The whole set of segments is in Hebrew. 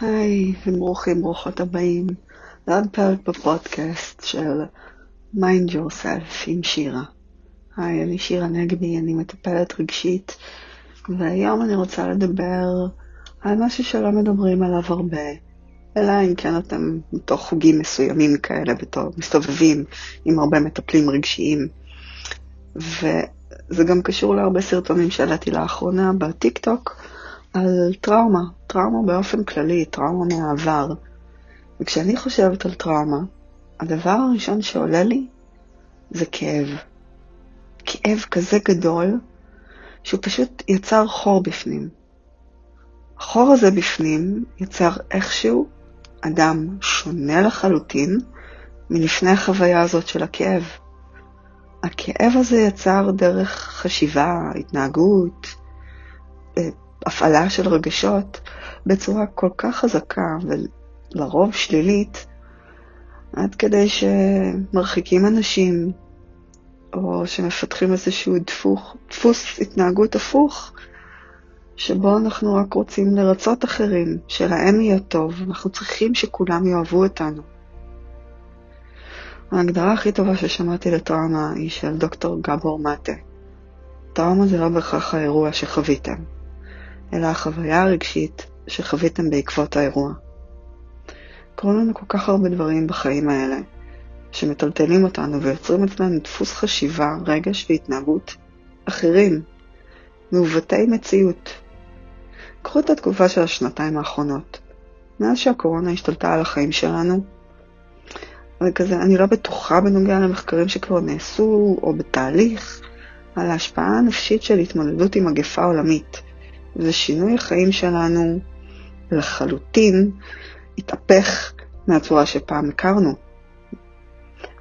היי, וברוכים, ברוכות הבאים לעוד פרק בפודקאסט של Mind Yourself עם שירה. היי, אני שירה נגבי, אני מטפלת רגשית, והיום אני רוצה לדבר על משהו שלא מדברים עליו הרבה, אלא אם כן אתם מתוך חוגים מסוימים כאלה, בתור מסתובבים עם הרבה מטפלים רגשיים. וזה גם קשור להרבה סרטונים שהעליתי לאחרונה בטיק טוק על טראומה, טראומה באופן כללי, טראומה מהעבר. וכשאני חושבת על טראומה, הדבר הראשון שעולה לי זה כאב. כאב כזה גדול, שהוא פשוט יצר חור בפנים. החור הזה בפנים יצר איכשהו אדם שונה לחלוטין מלפני החוויה הזאת של הכאב. הכאב הזה יצר דרך חשיבה, התנהגות, אה, הפעלה של רגשות בצורה כל כך חזקה ולרוב שלילית, עד כדי שמרחיקים אנשים, או שמפתחים איזשהו דפוך, דפוס התנהגות הפוך, שבו אנחנו רק רוצים לרצות אחרים, שלהם יהיה טוב, אנחנו צריכים שכולם יאהבו אותנו. ההגדרה הכי טובה ששמעתי לטראומה היא של דוקטור גבור מטה. טראומה זה לא בהכרח האירוע שחוויתם, אלא החוויה הרגשית שחוויתם בעקבות האירוע. קורים לנו כל כך הרבה דברים בחיים האלה, שמטלטלים אותנו ויוצרים אצלנו דפוס חשיבה, רגש והתנהגות אחרים, מעוותי מציאות. קחו את התקופה של השנתיים האחרונות. מאז שהקורונה השתלטה על החיים שלנו, וכזה, אני לא בטוחה בנוגע למחקרים שכבר נעשו או בתהליך, על ההשפעה הנפשית של התמודדות עם מגפה עולמית. ושינוי החיים שלנו לחלוטין התהפך מהצורה שפעם הכרנו.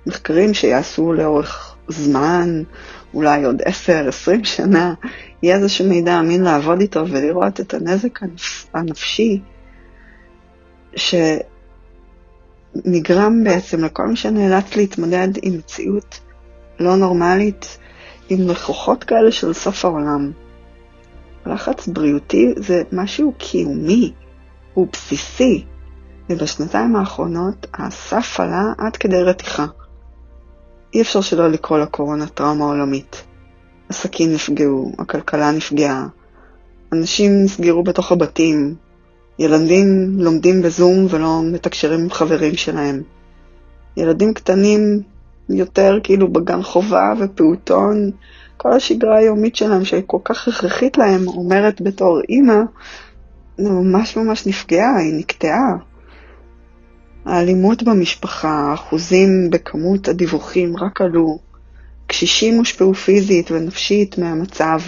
מחקרים שיעשו לאורך זמן, אולי עוד 10-20 שנה, יהיה איזשהו מידע אמין לעבוד איתו ולראות את הנזק הנפשי שנגרם בעצם לכל מי שנאלץ להתמודד עם מציאות לא נורמלית, עם לקוחות כאלה של סוף העולם. לחץ בריאותי זה משהו קיומי, הוא בסיסי, ובשנתיים האחרונות הסף עלה עד כדי רתיחה. אי אפשר שלא לקרוא לקורונה טראומה עולמית. עסקים נפגעו, הכלכלה נפגעה, אנשים נסגרו בתוך הבתים, ילדים לומדים בזום ולא מתקשרים עם חברים שלהם. ילדים קטנים יותר כאילו בגן חובה ופעוטון כל השגרה היומית שלהם, שהיא כל כך הכרחית להם, אומרת בתור אימא, ממש ממש נפגעה, היא נקטעה. האלימות במשפחה, האחוזים בכמות הדיווחים רק עלו. קשישים הושפעו פיזית ונפשית מהמצב,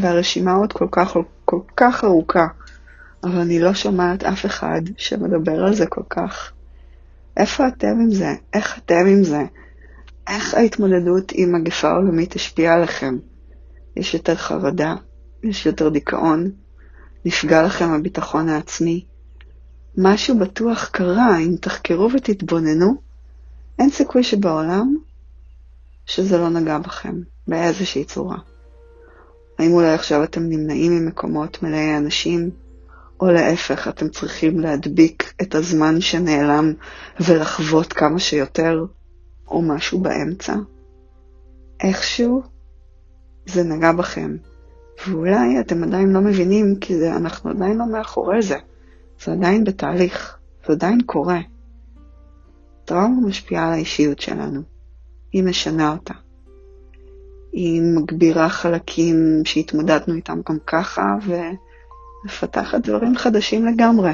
והרשימה עוד כל כך, כל כך ארוכה, אבל אני לא שומעת אף אחד שמדבר על זה כל כך. איפה אתם עם זה? איך אתם עם זה? איך ההתמודדות עם מגפה עולמית השפיעה עליכם? יש יותר חרדה? יש יותר דיכאון? נפגע לכם הביטחון העצמי? משהו בטוח קרה, אם תחקרו ותתבוננו, אין סיכוי שבעולם שזה לא נגע בכם, באיזושהי צורה. האם אולי עכשיו אתם נמנעים ממקומות מלאי אנשים, או להפך, אתם צריכים להדביק את הזמן שנעלם ולחוות כמה שיותר? או משהו באמצע, איכשהו זה נגע בכם. ואולי אתם עדיין לא מבינים, כי זה, אנחנו עדיין לא מאחורי זה. זה עדיין בתהליך, זה עדיין קורה. טראומה משפיעה על האישיות שלנו. היא משנה אותה. היא מגבירה חלקים שהתמודדנו איתם גם ככה, ומפתחת דברים חדשים לגמרי.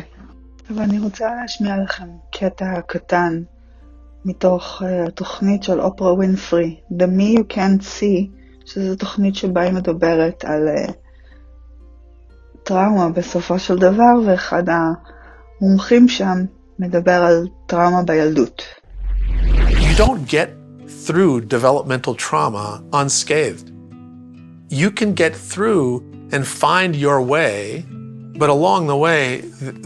אבל אני רוצה להשמיע לכם קטע קטן מתוך uh, התוכנית של אופרה ווינפרי, The Me You Can't See, שזו תוכנית שבה היא מדברת על uh, טראומה בסופו של דבר, ואחד המומחים שם מדבר על טראומה בילדות. You don't get through developmental trauma unscathed. You can get through and find your way, but along the way,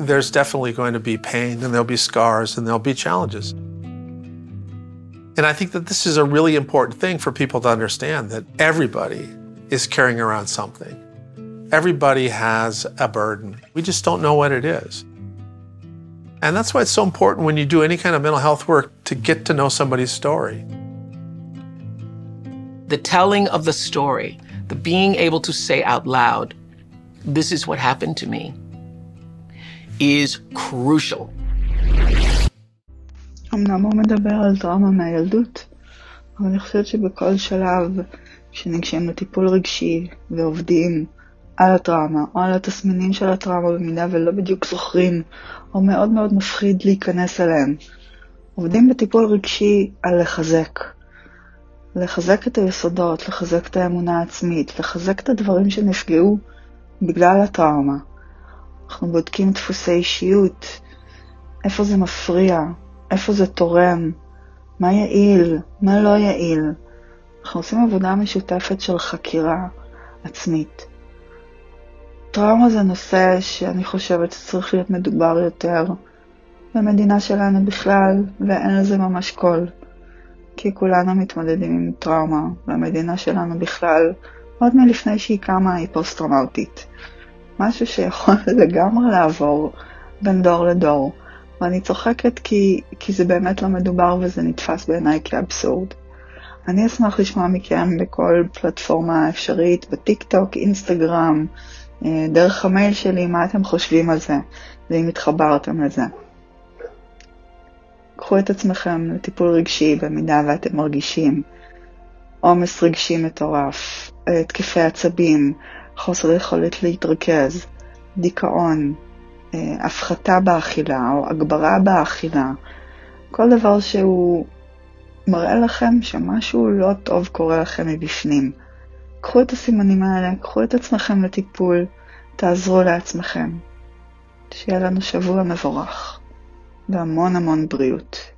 there's definitely going to be pain and there'll be scars and there'll be challenges. And I think that this is a really important thing for people to understand that everybody is carrying around something. Everybody has a burden. We just don't know what it is. And that's why it's so important when you do any kind of mental health work to get to know somebody's story. The telling of the story, the being able to say out loud, this is what happened to me, is crucial. אמנם הוא מדבר על טראומה מהילדות, אבל אני חושבת שבכל שלב שניגשים לטיפול רגשי ועובדים על הטראומה או על התסמינים של הטראומה במידה ולא בדיוק זוכרים או מאוד מאוד מפחיד להיכנס אליהם. עובדים בטיפול רגשי על לחזק. לחזק את היסודות, לחזק את האמונה העצמית, לחזק את הדברים שנפגעו בגלל הטראומה. אנחנו בודקים דפוסי אישיות, איפה זה מפריע, איפה זה תורם, מה יעיל, מה לא יעיל. אנחנו עושים עבודה משותפת של חקירה עצמית. טראומה זה נושא שאני חושבת שצריך להיות מדובר יותר במדינה שלנו בכלל, ואין לזה ממש קול. כי כולנו מתמודדים עם טראומה, והמדינה שלנו בכלל, עוד מלפני שהיא קמה, היא פוסט-טראומטית. משהו שיכול לגמרי לעבור בין דור לדור. ואני צוחקת כי, כי זה באמת לא מדובר וזה נתפס בעיניי כאבסורד. אני אשמח לשמוע מכם בכל פלטפורמה אפשרית, בטיקטוק, אינסטגרם, אה, דרך המייל שלי, מה אתם חושבים על זה, ואם התחברתם לזה. קחו את עצמכם לטיפול רגשי במידה ואתם מרגישים עומס רגשי מטורף, התקפי עצבים, חוסר יכולת להתרכז, דיכאון, אה, הפחתה באכילה או הגברה באכילה, כל דבר שהוא מראה לכם שמשהו לא טוב קורה לכם מבפנים. קחו את הסימנים האלה, קחו את עצמכם לטיפול, תעזרו לעצמכם. שיהיה לנו שבוע מבורך והמון המון בריאות.